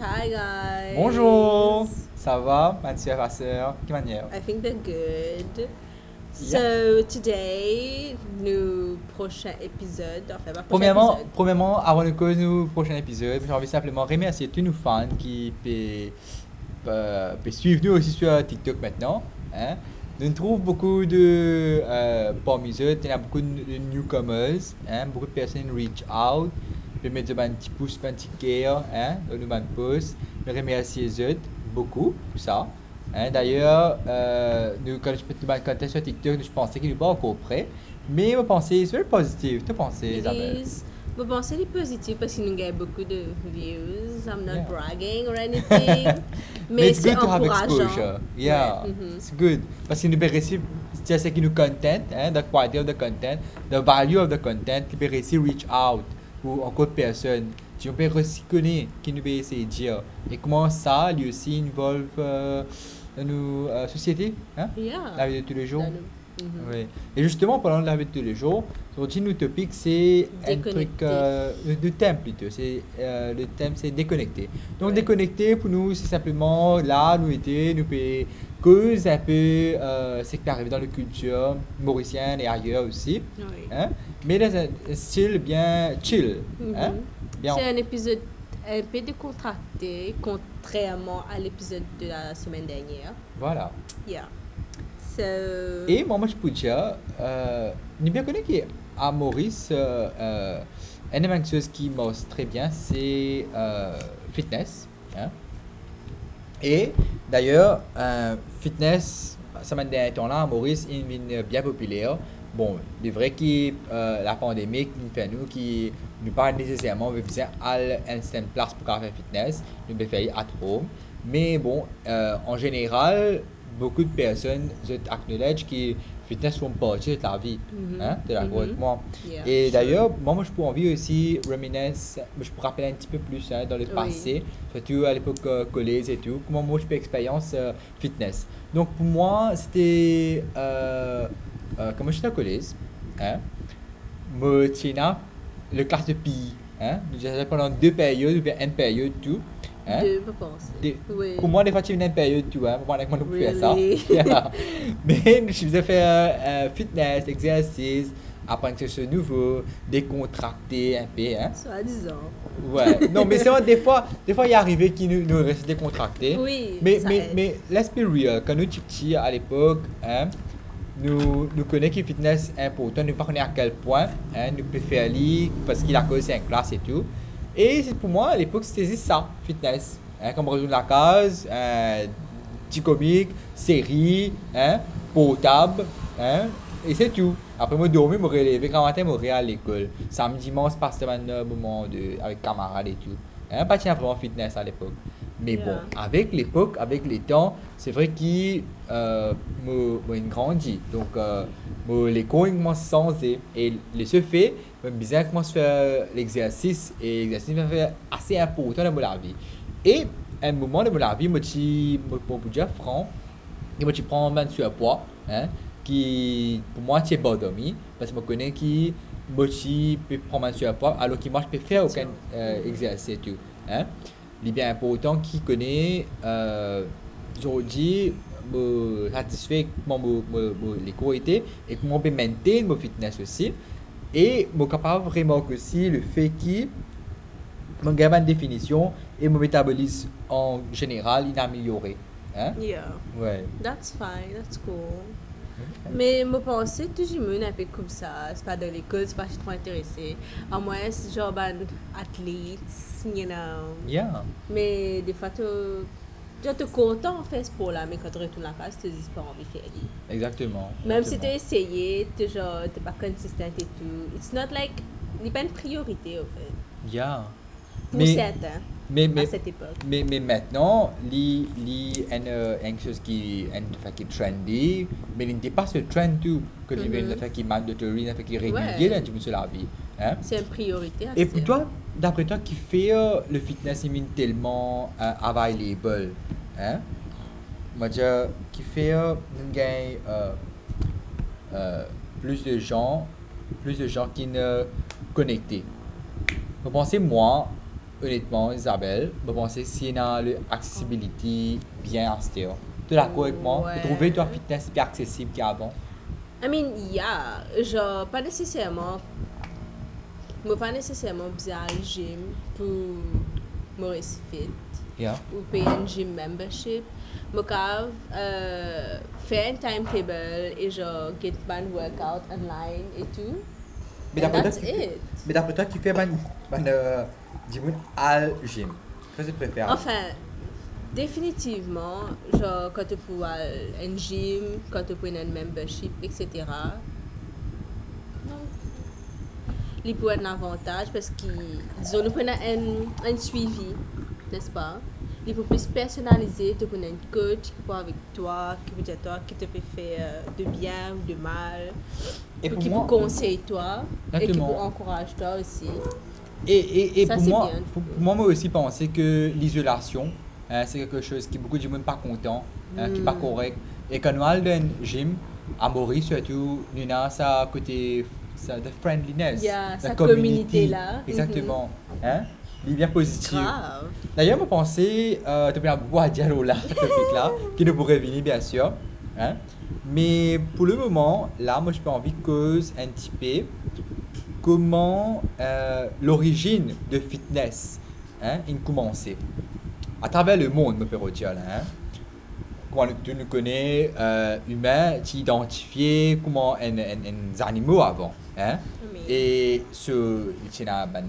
Hi guys. Bonjour, ça va, ma chère ma sœur Quelle manière I think they're good. So today, nous prochain épisode, enfin prochain Premièrement, épisode. premièrement, avant de causer nos prochain épisode, j'ai envie simplement remercier tous nos fans qui peuvent, suivre nous aussi sur TikTok maintenant. Hein. Nous trouvons beaucoup de, euh, parmi eux, il y a beaucoup de newcomers, hein, beaucoup de personnes reach out, mettre un petit pouce, un petit cœur, hein, dans nos posts. Je remercie eux beaucoup pour ça. Hein, D'ailleurs, euh, nous, quand je peux te contacter sur TikTok, je pensais qu'il n'est pas encore prêt. Mais je pensais, c'est very positive. Tu penses, It Isabelle? is. Bon, bon, c'est positif parce qu'il nous gagne beaucoup de views. I'm not Yeah. bragging or anything. mais c'est encourageant. exposure. Yeah, Ouais, mhm. it's good. Parce qu'il nous réussir, c'est ce qui nous content, hein, the quality of the content, the value of the content, qui peut réussir reach out pour encore de personnes. Si on peut aussi connaître, qui nous peut essayer de dire. Et comment ça, lui aussi, involve euh, nos euh, sociétés, hein, Yeah. la vie de tous les jours. Mhm. Oui. Et justement, pendant la vie de tous les jours, aujourd'hui, notre topic, c'est un truc, euh, le, le thème plutôt. C'est, euh, le thème, c'est déconnecter. Donc, Ouais. déconnecter, pour nous, c'est simplement là, nous étions, nous pouvons causer un peu euh, ce qui arrive dans la culture mauricienne et ailleurs aussi. Oui. Hein? Mais dans un style bien chill. Hein? Mhm. Bien, C'est un épisode un peu décontracté, contrairement à l'épisode de la semaine dernière. voilà. Yeah. So, Et moi, je peux dire, euh, nous bien connu qu'à Maurice, euh, euh, une des qui marche très bien, c'est euh, fitness. hein? Et d'ailleurs, euh, fitness, ça m'a dernier temps-là, à Maurice, il est bien populaire. Bon, il est vrai que euh, la pandémie nous fait nous qui nous pas nécessairement besoin à une place pour faire fitness, nous devons faire à home. Mais bon, euh, en général, beaucoup de personnes acknowledge que fitness font partie de la vie, Mhm, hein, de la mhm. moi. Yeah, Et sure. d'ailleurs, moi, moi, je peux envie aussi reminisce, je peux rappeler un petit peu plus hein, dans le Oui. passé, surtout à l'époque euh, collège et tout, comment moi je peux expérience euh, fitness. Donc pour moi, c'était euh, euh, j'étais au collège, hein, moi, Tina, le classe de PI, hein, nous avons pendant deux périodes ou bien une période tout. Hein? Deux, je pense. Oui. Pour moi, des fois, tu venais une période, tu vois. Pour moi, avec moi, nous faire ça. Really? Yeah. Mais je faisais faire euh, fitness, exercice, apprendre quelque chose de nouveau, décontracter un peu. Hein? Soi-disant. Ouais. Non, mais c'est vrai, des fois, des fois, il est arrivé qu'il nous, nous reste décontracté. Oui. Mais, ça mais, aide. mais let's be real, quand nous étions petits à l'époque, hein, nous, nous connaissons que fitness est important, nous ne connaissons à quel point, hein, nous préférons aller parce qu'il a causé en classe et tout. Et pour moi, à l'époque, c'était ça, fitness. Hein, comme retourne la case, petit comique, série, hein, portable, hein, et c'est tout. Après, moi, dormir, me relever, quand matin, me à l'école. Samedi, dimanche, passer un moment de, avec camarades et tout. Hein, pas tiens vraiment fitness à l'époque. Mais Yeah. bon, avec l'époque, avec les temps, c'est vrai qu'il euh, me, me grandit. Donc, euh, me, les cours commencent changer. Et les ce fait, me bizarre commence à faire l'exercice. Et l'exercice me fait assez important dans ma vie. Et à un moment de ma vie, je suis, vous dire franc, et tu prends un surpoids, hein, qui pour moi, c'est bon dormi, parce que je connais qui, tu peux prendre un surpoids, alors que moi, je peux faire aucun euh, exercice. Hein. Il est bien important qui connaît, euh, aujourd'hui, me satisfait comment me, me- me- les cours étaient et comment peut maintenir mon fitness aussi. Et je suis capable remarquer aussi le fait que mon gamme de définition et mon métabolisme en général, il est amélioré. Hein? Yeah. Ouais. That's fine, that's cool. Mais moi pensais toujours me un peu comme ça. C'est pas dans l'école, c'est pas je suis trop intéressée. À moi, c'est genre ben athlète, you know. Yeah. Mais des fois, tu tu es content en fait pour là, mais quand tu retournes la classe, tu te dis pas envie de faire. Exactement. Même si tu as essayé, tu genre t'es pas consistant et tout. It's not like, il pas une priorité en fait. Yeah. Pour Mais, certains, mais, à mais, cette époque. mais, mais maintenant, une, euh, une chose qui est trendy, mais il n'était pas ce trend tout. Que tu veux faire qui mandatory, qui est régulier dans toute la vie. Hein? C'est une priorité. à Et pour toi, d'après toi, qui fait euh, le fitness est tellement euh, available, hein? Moi, dire, qui fait euh, euh, euh, plus de gens, plus de gens qui ne connectés. Vous pensez, moi, honnêtement, Isabelle, je pense que si a l'accessibilité bien à ce Tu es d'accord avec moi Ouais. Tu trouves ton fitness plus accessible qu'avant? I mean, yeah, genre, pas nécessairement, moi pas nécessairement besoin au gym pour me rester fit Yeah. ou payer un gym membership. Quand euh, faire un timetable et genre, get my workout online et tout. Mais d'après toi, qui fait ban, dis-moi, al gym Qu'est-ce que tu préfères? Enfin, définitivement, genre, quand tu peux aller à un gym, quand tu peux un membership, etc. Il peut un avantage parce que, disons, nous prenons un, un suivi, n'est-ce pas? Il peut plus personnaliser, tu peux un coach qui peut avec toi, qui peut dire toi, qui te peut faire euh, de bien ou de mal, Et qui peut conseiller toi et qui peut encourager toi aussi. Et, et, et Ça, pour, moi, pour, pour moi, moi aussi, penser que l'isolation, hein, c'est quelque chose qui beaucoup de monde pas content, hein, qui n'est pas Mm. correct. Et quand nous allons dans gym, à Maurice surtout, nous avons ça côté ça, de friendliness, Yeah, de sa community. communauté-là. Exactement. Hein? Il est bien positif. D'ailleurs, je pensais, euh, tu as beaucoup à dire là, topic-là, qui ne pourrait venir bien sûr. Hein? Mais pour le moment, là, moi, je peux envie cause un petit peu comment euh, l'origine de fitness hein, a commencé. À travers le monde, me peut dire là. Hein? Comment tu nous connais, euh, humains, tu identifies comment un animaux avant. Hein? Et ce,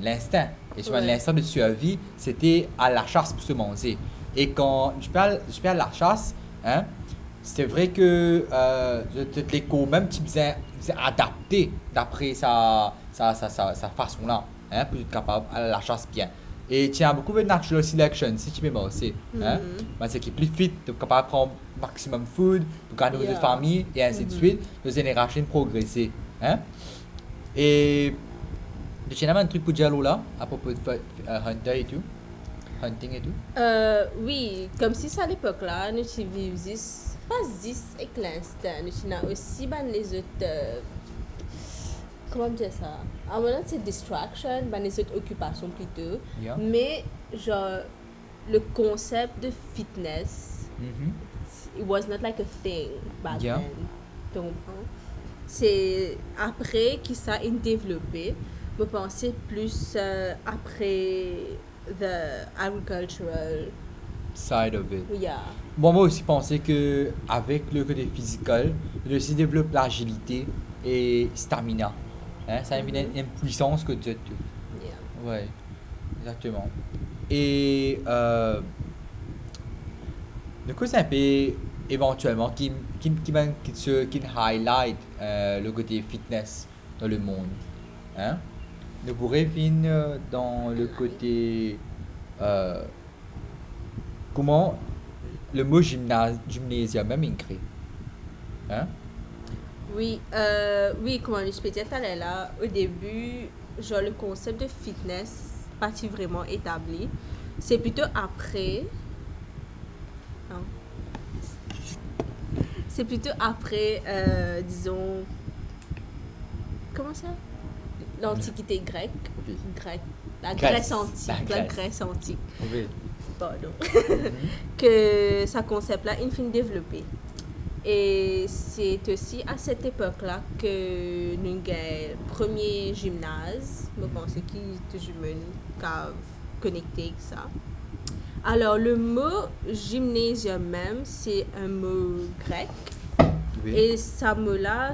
l'instinct. Et sur Ouais. l'instinct de survie, c'était à la chasse pour se manger. Et quand je parle, je parle de la chasse, hein, c'est vrai que euh, les même tu faisais adapter d'après sa, sa, sa, sa, sa façon-là, hein, pour être capable à la chasse bien. Et tu as beaucoup de natural selection, si tu m'aimes aussi. Hein? Ben, c'est qui est plus fit, tu es capable de prendre maximum food pour garder Yeah. votre famille et ainsi de Mhm. suite. Les générations progresser. Hein? Et tu as un truc pour dire là, à propos de euh, hunter et tout. Hunting et tout. Euh, oui, comme si ça à l'époque-là, nous tu vivons juste, pas juste avec l'instinct, nous avons aussi ben, les autres, euh, comment dire ça, à un moment c'est distraction, ben, les autres occupations plutôt, Yeah. mais genre, le concept de fitness, Mhm. it was not like a thing back Yeah. then. Tu comprends? C'est après que ça a développé. Je pensais plus euh, après the agricultural. Side of it. Yeah. Bon, moi aussi pensé que avec le côté physical, il aussi développe l'agilité et stamina. Hein? Ça a une, puissance que tu. Yeah. Ouais, exactement. Et euh, du coup, c'est un peu éventuellement qui, qui, qui, qui, qui highlight euh, le côté fitness dans le monde. Hein? Nous pourrions venir dans le côté euh, comment? Le mot gymnase, gymnasium même créé. Hein? Oui, euh, oui, comment je peux dire tout à l'heure là, au début, genre le concept de fitness, pas vraiment établi. C'est plutôt après. Non. C'est plutôt après, euh, disons. Comment ça? L'Antiquité grecque. Oui. Grecque. La Grèce. Grèce antique. La La Grèce. Grèce antique. Oui. Pardon. Mhm. que ce concept-là, il finit développé. Et c'est aussi à cette époque-là que nous avons le premier gymnase. Je pense qu'il est toujours une cave connectée avec ça. Alors, le mot gymnasium même, c'est un mot grec. Oui. Et ce mot-là,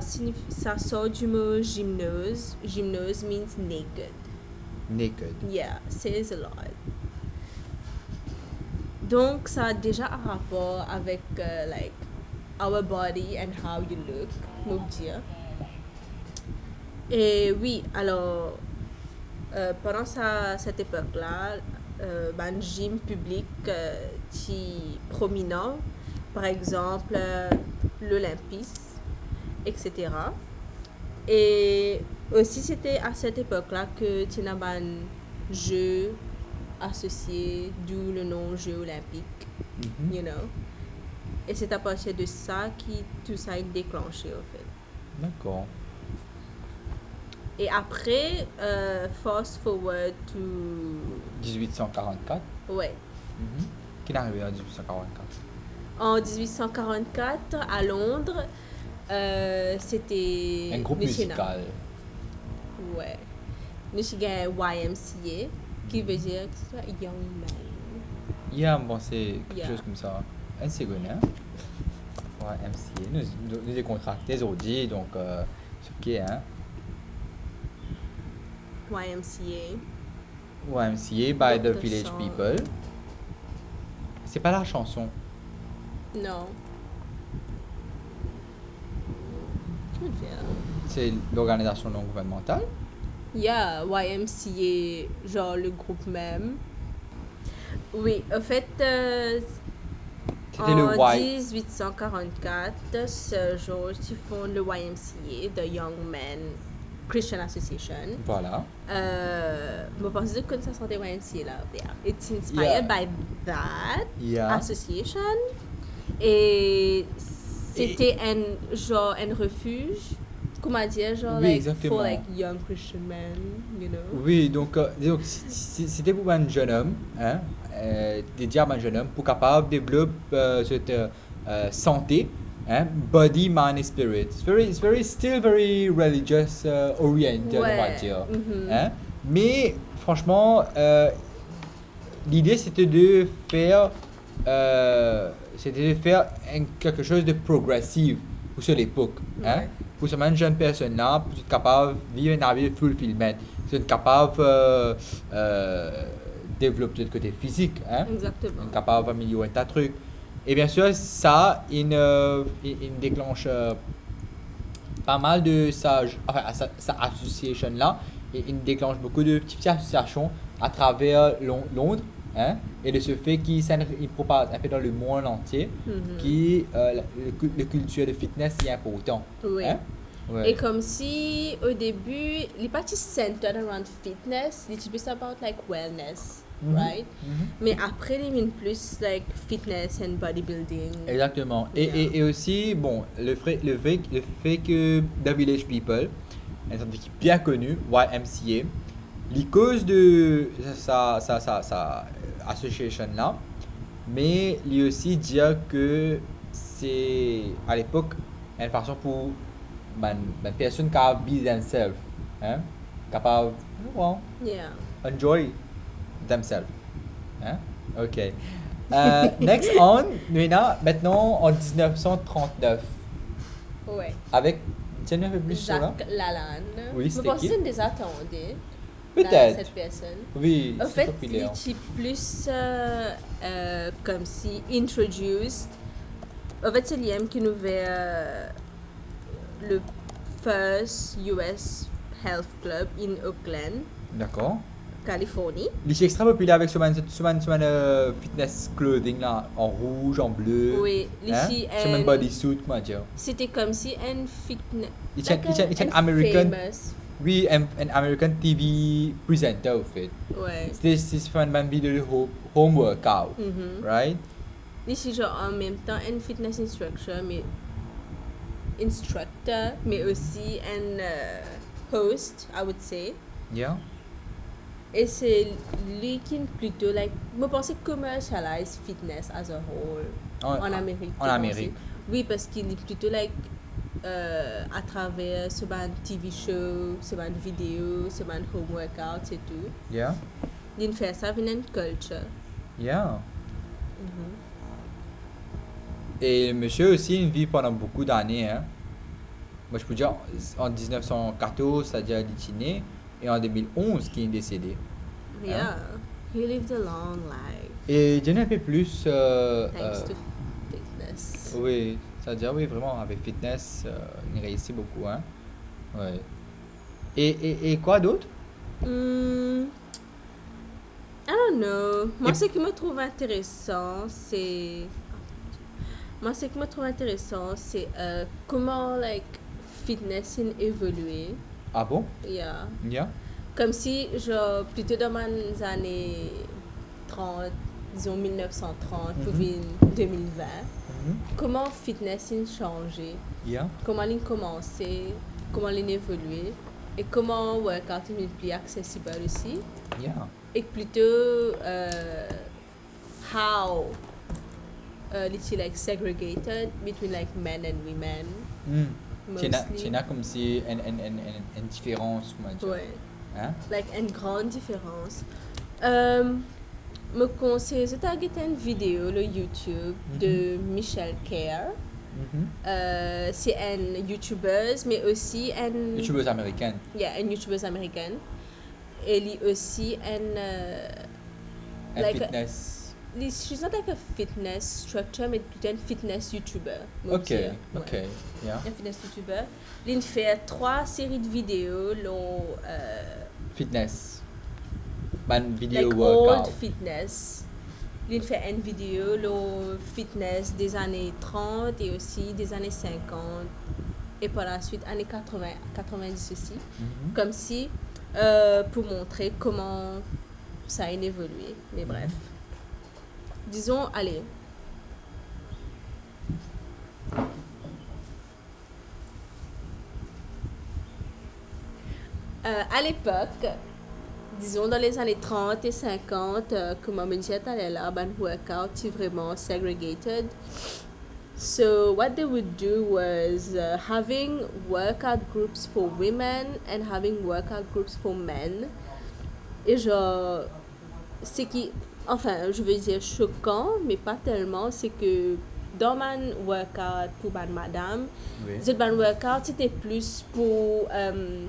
ça sort du mot gymnose. Gymnose means naked. Naked. Yeah, says a lot. Donc, ça a déjà un rapport avec, euh, like, our body and how you look, nous dire. Et oui, alors, euh, pendant sa- cette époque-là, euh, ben, gym public euh, qui prominent, par exemple, euh, l'Olympis, etc. Et aussi, c'était à cette époque-là que un jeu associé, d'où le nom jeu olympique, Mhm. you know. Et c'est à partir de ça que tout ça est déclenché, au fait. D'accord. Et après, euh, fast forward to. 1844. Ouais. Mhm. Qui est arrivé en 1844 En 1844, à Londres, euh, c'était. Un groupe musical. Ouais. Michigan YMCA, qui veut dire que ce soit Young Man. Il y a bon, c'est quelque Yeah. chose comme ça. Un second, hein Ouais, MCA. Nous, nous, nous contractés aujourd'hui, donc euh, c'est ok, hein YMCA. YMCA by the Village song? People. C'est pas la chanson. Non. C'est l'organisation non gouvernementale. Yeah, YMCA, genre le groupe même. Oui, en fait, euh, C'était en le Y. 1844, ce jour, ils font le YMCA, The Young Men Christian Association. Voilà. Euh, je pense que ça sont des YMCA là. Yeah. It's inspired Yeah. by that Yeah. association. Et c'était un genre un refuge. Comment dire, genre Oui, like, for like young Christian men, you know? Oui, donc, euh, donc c'était pour un jeune homme, hein, euh, à un jeune homme, pour capable développer euh, cette euh, santé, hein, body, mind et spirit. It's very, it's very, still very religious oriented, on va dire. mhm. Hein. Mais franchement, l'idée c'était de faire, euh, c'était de faire un- quelque chose de progressif pour cette époque. Hein Ouais. pour ce même jeune personne-là, pour être capable de vivre une vie de fulfillment, pour être capable de euh, euh, développer le côté physique, hein, Exactement. capable d'améliorer de trucs. Et bien sûr, ça, il, il- il déclenche euh, pas mal de sa, enfin, sa, sa association-là, et il déclenche beaucoup de petites associations à travers Lon- Londres, hein, et de ce fait qu'il propage un peu dans le monde entier, Mhm. qui euh, la, le, le culture de fitness est important. Oui. Hein? Ouais. Et comme si au début, les parties centered around fitness, it's plus about like wellness, Mhm. right? Mhm. Mais après, ils viennent plus like fitness and bodybuilding. Exactement. Et, Yeah. et, et aussi, bon, le fait, le fait, le fait que The Village People, sorte d'équipe bien connue, YMCA, les causes de sa, sa, sa, sa association là, mais lui aussi dire que c'est à l'époque une façon pour une personne qui a be themselves, hein, capable, well, Yeah. enjoy themselves. Hein? Ok. Euh, next on, Nuena, maintenant en 1939, Ouais. avec. Tiens un peu plus sur là Jacques Lalande. Oui, Je c'était pense qui? que c'est une des attendées. Peut-être. Cette personne. Oui, En c'est fait, populaire. il est plus euh, euh, comme si introduced. En fait, c'est l'IM qui nous fait euh, le first US Health Club in Oakland, D'accord. Californie. Il est extra populaire avec ce man, ce man, ce man, euh, fitness clothing là, en rouge, en bleu. Oui, Hein? ici, man un- bodysuit, comment dire. c'était comme si un fitness. Il il tient American- Oui, un, un American TV presenter au fait. Ouais. C'était une même vidéo de ho- home workout, Mhm. right? Ici, genre, en même temps, un fitness instructor, mais instructor, mais aussi un euh, host, I would say. Yeah. Et c'est lui qui est plutôt, like, je pense commercialise fitness as a whole En- en Amérique. en. Amérique. Oui, parce qu'il est plutôt, like, euh, à travers ce band TV show, ce band vidéo, ce band home workout et tout. Yeah. Il fait ça avec une culture. Yeah. Et monsieur aussi, il vit pendant beaucoup d'années. Hein. Moi, je peux dire en 1914, c'est-à-dire il est né, et en 2011, qui est décédé. Yeah. He lived a long life. Et je un peu plus. euh, Thanks euh, to fitness. oui, c'est-à-dire, oui, vraiment, avec fitness, euh, il réussit beaucoup. Hein. Ouais. Et, et, et quoi d'autre? Hmm, I don't know. Moi, Et- ce qui me trouve intéressant, c'est. Moi, ce qui me trouve intéressant, c'est euh, comment, like, fitness a évolué. Ah bon? Yeah. Yeah. Comme si, genre, plutôt dans les années 30, disons 1930, Mhm. puis 2020, Mhm. comment fitness a changé, Yeah. comment il a commencé, comment il a évolué. et comment workout est plus accessible aussi? Yeah. Et plutôt uh, how uh, it's like segregated between like men and women? Hmm. Tu n'as comme si une, une, une, une, différence, comment dire. Ouais. Hein? like une grande différence. Euh, me conseille, regardé une vidéo le YouTube de Michelle Kerr. Mhm. Euh, c'est une YouTubeuse, mais aussi une, YouTubeuse américaine. yeah, une YouTubeuse américaine. Elle est aussi une, euh, Un Like fitness. She's not like a fitness structure, mais plutôt une fitness YouTuber. Ok, dire. ok. Ouais. Yeah. Un fitness YouTuber. Elle fait trois séries de vidéos, l'on, euh, Fitness. Ban vidéo like workout. old fitness. Il fait une vidéo, le fitness des années 30 et aussi des années 50 et par la suite années 80, 90 aussi. Mhm. Comme si, euh, pour montrer comment ça a évolué. Mais bref. Disons, allez. Euh, à l'époque, disons dans les années 30 et 50, euh, tout à l'heure, ben, workout c'est vraiment segregated. So what they would do was uh, having workout groups for women and having workout groups for men. Et genre, ce qui, enfin, je veux dire choquant, mais pas tellement, c'est que dans mon workout pour ma madame, Oui. workout c'était plus pour um,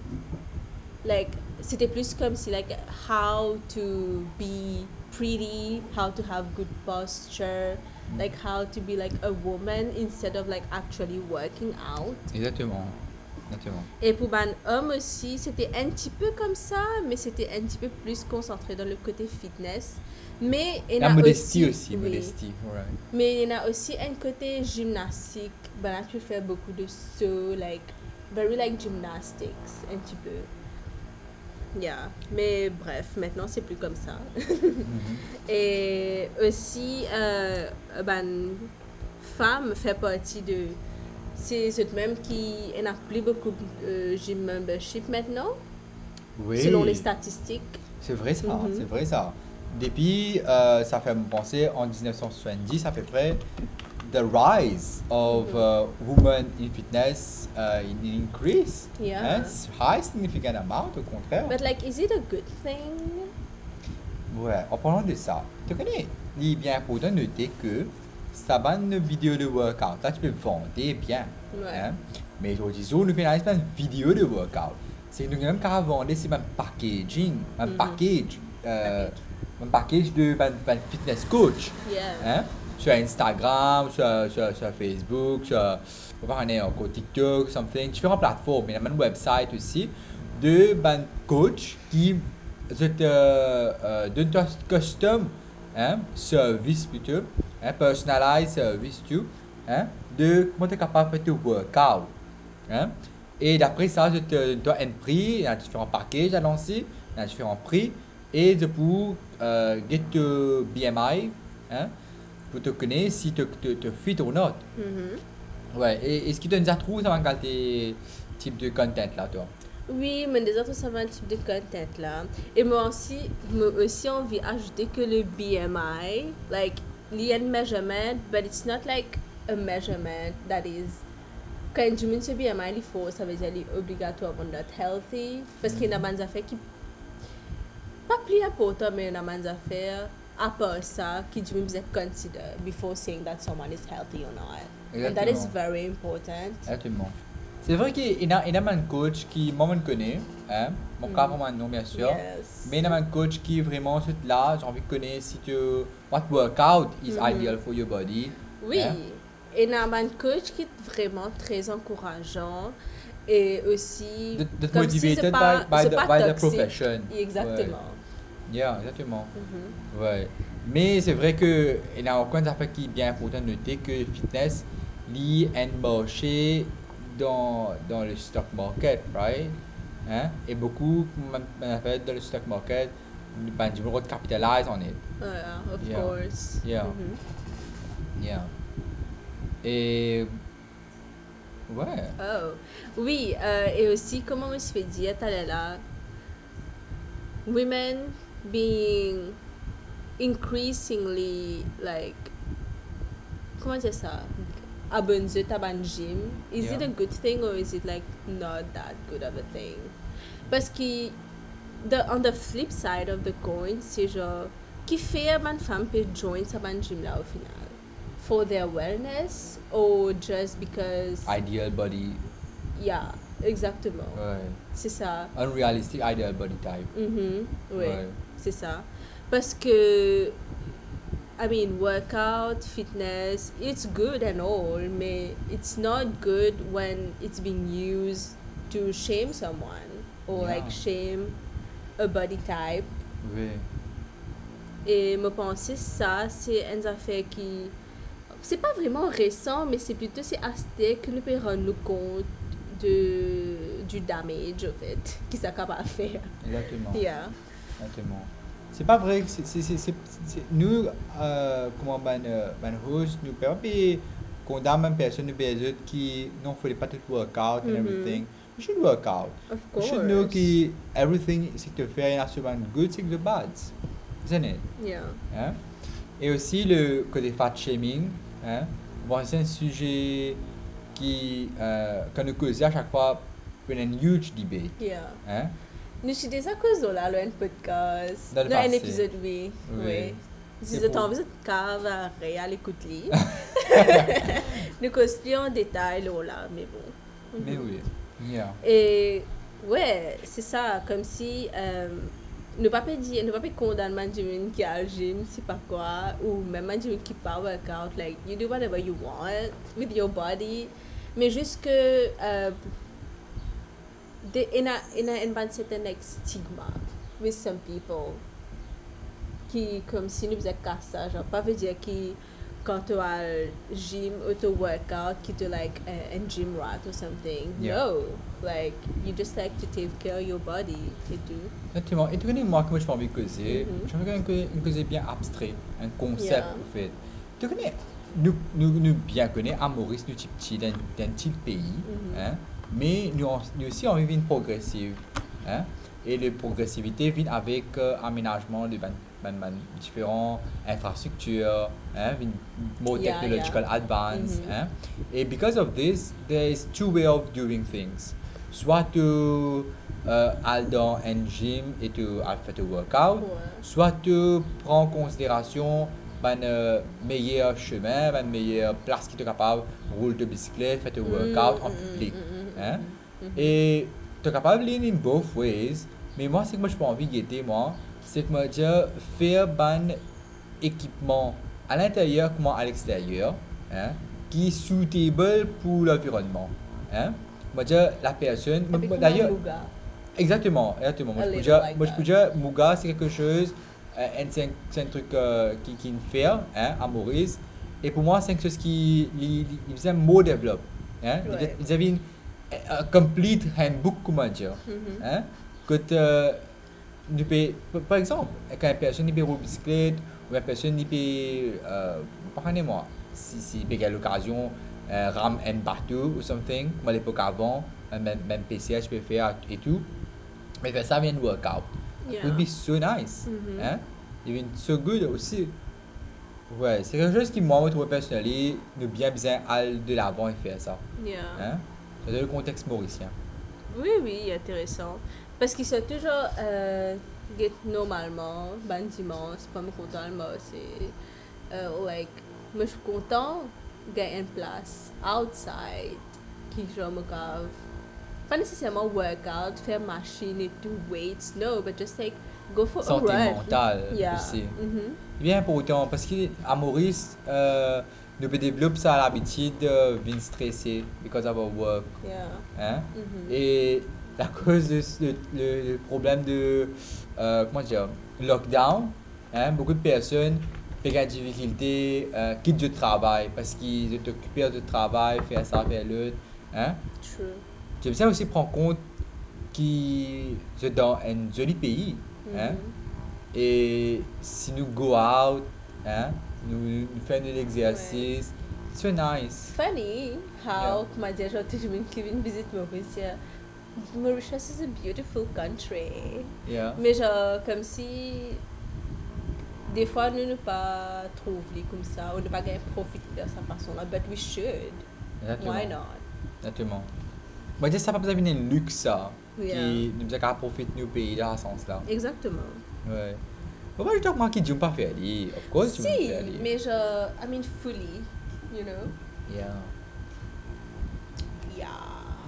like c'était plus comme si like how to be pretty how to have good posture like how to be like a woman instead of like actually working out Exactement. Et pour ban homme aussi c'était un petit peu comme ça mais c'était un petit peu plus concentré dans le côté fitness mais il y a modestie aussi, aussi, oui. modestie. Mais il y en a aussi un côté gymnastique. Ben là, tu fais beaucoup de sauts, like, very like gymnastics, un petit peu. Yeah. Mais bref, maintenant c'est plus comme ça. Mhm. Et aussi, euh, ben, femme fait partie de. C'est c'est même qui en a plus beaucoup de euh, gym membership maintenant, Oui. selon les statistiques. C'est vrai ça, Mhm. c'est vrai ça. Depuis, euh, ça fait me penser en 1970 à peu près, the rise of uh, women in fitness uh, in increase. Yeah. Hein, c'est high significant amount, au contraire. But like, is it a good thing? Ouais, en parlant de ça, tu connais, il est bien important de noter que ça va une vidéo de workout. Là, tu peux vendre bien. Ouais. Hein? Mais aujourd'hui, nous réalisons pas une vidéo de workout. C'est nous même qu'à vendre, c'est un packaging, un Mhm. package, euh, un package de un, un fitness coach. Yeah. Hein? Sur Instagram, sur, sur, sur Facebook, sur on encore TikTok, something, différentes plateformes, mais il y a même un website aussi de ben coach qui te euh, euh, donne un custom hein, service plutôt, hein, personalized service tout, hein, de comment tu es capable de faire tes workout. Hein? Et d'après ça, je te donne un prix, il y a différents il y a différents prix, et de pour euh, get to BMI, hein, pour te connaître si tu te, te fit ou not. Mhm. Ouais, et est-ce que tu as trouvé ça va tes types de content là, toi? Oui, mais des autres, ça va un type de content là. Et moi aussi, moi aussi envie d'ajouter que le BMI, like, a un measurement, but it's not like a measurement that is. Quand tu mets ce BMI, il faut, ça veut dire qu'il est obligatoirement not healthy. Parce qu'il y a des affaires qui. Pas plus important, mais il y a des affaires à part ça qui tu veux consider before saying that someone is healthy or not. And that is very important. Exactement. C'est vrai qu'il y a, il a un coach qui, moi, je connais, hein, mon cas, vraiment non, bien sûr. Yes. Mais il y a un coach qui vraiment c'est là, j'ai envie de connaître si tu. What workout is Mhm. ideal for your body. Oui, Hein? il y a un coach qui est vraiment très encourageant et aussi De, comme si motivated c'est pas, by, by, c'est the, pas by the toxique. profession. Exactement. Ouais. Yeah, exactement. Mhm. Ouais. Mais c'est vrai que il y a encore un aspect qui est bien important de noter que le fitness un marché dans, dans le stock market, right? Hein? Et beaucoup, appelle dans le stock market, ben, du de capitalize on it. Yeah, of Yeah. course. Yeah. Mhm. Yeah. Et Ouais. Oh, oui, euh, et aussi, comment on se fait dire, là, women being increasingly, like, comment dire ça, abonné à ban gym, is it a good thing or is it like not that good of a thing? Parce que, the, on the flip side of the coin, c'est genre, qui fait ban femme peut join sa ban gym là au final? For their wellness or just because Ideal body. Yeah, exactement. Ouais. C'est ça. Unrealistic ideal body type. Mhm, Oui, Ouais. c'est ça. Parce que, I mean, workout, fitness, it's good and all, mais it's not good when it's being used to shame someone or Yeah. like shame a body type. Oui. Et me penser ça, c'est une affaire qui. C'est pas vraiment récent, mais c'est plutôt ces aspects que nous pouvons rendre nous compte de, du damage, en fait, qui ça capable de faire. Exactement. Yeah. Exactement. C'est pas vrai que c'est- nous, euh, comment ben, euh, ben host, nous pas condamner une personne autres qui non faut pas tout workout and Mhm. everything. You should work out. Of course. should know que everything c'est que en a souvent de good, c'est de bad. Isn't it? Yeah. Hein? Et aussi le côté fat shaming. Hein? Bon, c'est un sujet qui, euh, quand nous causons à chaque fois, une huge debate. Yeah. Hein? Nous sommes déjà causé là, le podcast. Dans un épisode, oui. Oui. Oui. Si vous êtes en cave à réal, écoute-les. Nous plus en détail là, mais bon. Mais oui. Yeah. Et ouais, c'est ça, comme si euh, ne pas pas dire, ne pas pas condamner Manjimin qui a le gym, c'est pas quoi, ou même Manjimin qui part workout, like you do whatever you want with your body, mais juste que euh, in a in a in a certain like stigma with some people qui comme si nous faisaient casse ça, genre pas veut dire que quand tu as gym ou tu workout qui te like a, a gym rat or something. Yeah. No, like you just like to take care of your body et tout. Exactement. Et tu connais, moi, comment je envie de causer Mhm. Je veux une, cause bien abstrait, un concept, en fait. Tu connais, nous, nous, nous bien connaissons à Maurice, nous sommes petits d'un petit pays, Mhm. hein, mais nous, en- nous aussi, on vit une progressive. Hein, et la progressivité vient avec euh, aménagement de ben, ben, ben, différentes infrastructures, hein, une more Yeah, technological yeah. advance. Mhm. Hein, et because of this, there is two way of doing things. Soit tu euh, aller dans un gym et tu as fait un workout, Ouais. soit tu prends en considération ben, euh, meilleur chemin, ben, meilleure place qui est capable de rouler de bicyclette, faire un workout en Mm, mm, public. mm, mm, hein? mm, mm. Et tu es capable de lean in both ways, mais moi, c'est que moi, je peux envie de guetter, moi, c'est que moi, je faire ben équipement à l'intérieur comme à l'extérieur, hein, qui est suitable pour l'environnement. Hein? Moi, je, la personne, d'ailleurs. Exactement, exactement. Moi, je peux dire, like moi, je peux dire, Muga, c'est quelque chose, euh, c'est un, un truc euh, qui, qui me fait hein, à Maurice. Et pour moi, c'est quelque chose qui il, il, il faisait more develop. Hein? Il- Ouais. Ils un complete handbook, dire. Mhm. Hein? Que euh, peut- par- exemple, quand une personne peut rouler bicyclette, ou une personne peut, euh, pardonnez-moi, si, si il y a l'occasion, euh, rame un bateau ou something, comme à l'époque avant, même, même PCH peut faire et tout, mais faire ça vient de workout. It Yeah. would be so nice. Mhm. Hein? Even so good aussi. Ouais, c'est quelque chose qui, moi, trouve personnellement, nous bien besoin de l'avant et faire ça. Yeah. Hein? C'est le contexte mauricien. Oui, oui, intéressant. Parce qu'ils sont toujours euh, get normalement, ben dimanche, pas me content, moi c'est euh, like, moi je suis content gagner une place outside qui genre me cave. Pas nécessairement workout, faire machine et tout, weights, no, but just like go for Santé a run. mentale Yeah. aussi. Mhm. Bien important, parce qu'à Maurice, euh, nous développons ça l'habitude de venir stresser because of our work. Yeah. Hein? Mhm. Et la cause de ce- le, le problème de euh, comment dire, lockdown, hein, beaucoup de personnes ont des difficultés, euh, quittent du travail parce qu'ils sont occupés de travail, faire ça, faire l'autre. Hein? True. Bien aussi prendre compte qu'ils sont dans un joli pays. Hein? Mhm. Et si nous go out, hein, nous, nous faisons de l'exercice, It's so nice. funny how le monde qui vient visiter Mauritius Mauritius is a beautiful country Yeah. mais genre comme si des fois nous ne pas trouver comme ça ou ne pas profiter de sa façon là but we should Exactement. why not? Exactement. Moi, je ça pas besoin de un luxe, ça. Yeah. Qui nous a profiter du pays dans ce sens-là. exactement Ouais. N'ont pas fait aller. Of course, ils si mais genre I mean fully you know? Yeah. yeah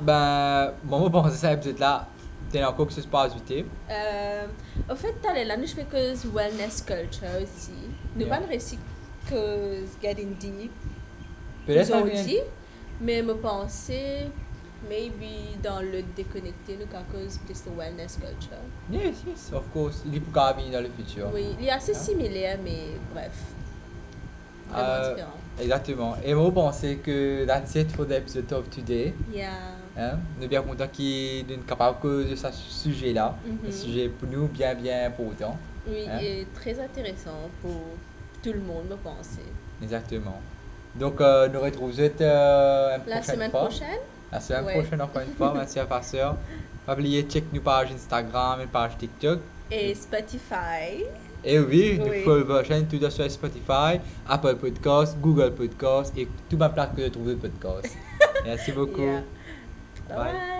Ben, je pense que ça, épisode-là, t'es encore que ce pas ajouté. Euh, au fait, t'as là, je fais que wellness culture aussi. Nous Yeah. pas le récit que getting deep Peut-être aussi, mais me penser maybe dans le déconnecté nous qu'à cause plus de wellness culture. Yes, yes, of course. Il est pour qu'à venir dans le futur. Oui, il est assez Yeah. similaire, mais bref, Euh, différent. Exactement. Et moi, je pense que that's it for the episode of today? Yeah. Hein? Nous sommes bien contents qu'il soit capable de ce sujet-là. Mhm. Un sujet pour nous bien, bien important. Oui, Hein? et très intéressant pour tout le monde, me penser. Exactement. Donc, euh, nous retrouvons euh, La semaine fois. prochaine, La semaine Ouais. prochaine, encore une fois. Merci à Passeur. Pas oublier de check nos pages Instagram et page TikTok. et Spotify. Et oui, Oui. nous chaîne tout sur Spotify, Apple Podcast, Google Podcast et tout ma plaque que de trouver podcast. Merci beaucoup. Yeah. Bye. Bye.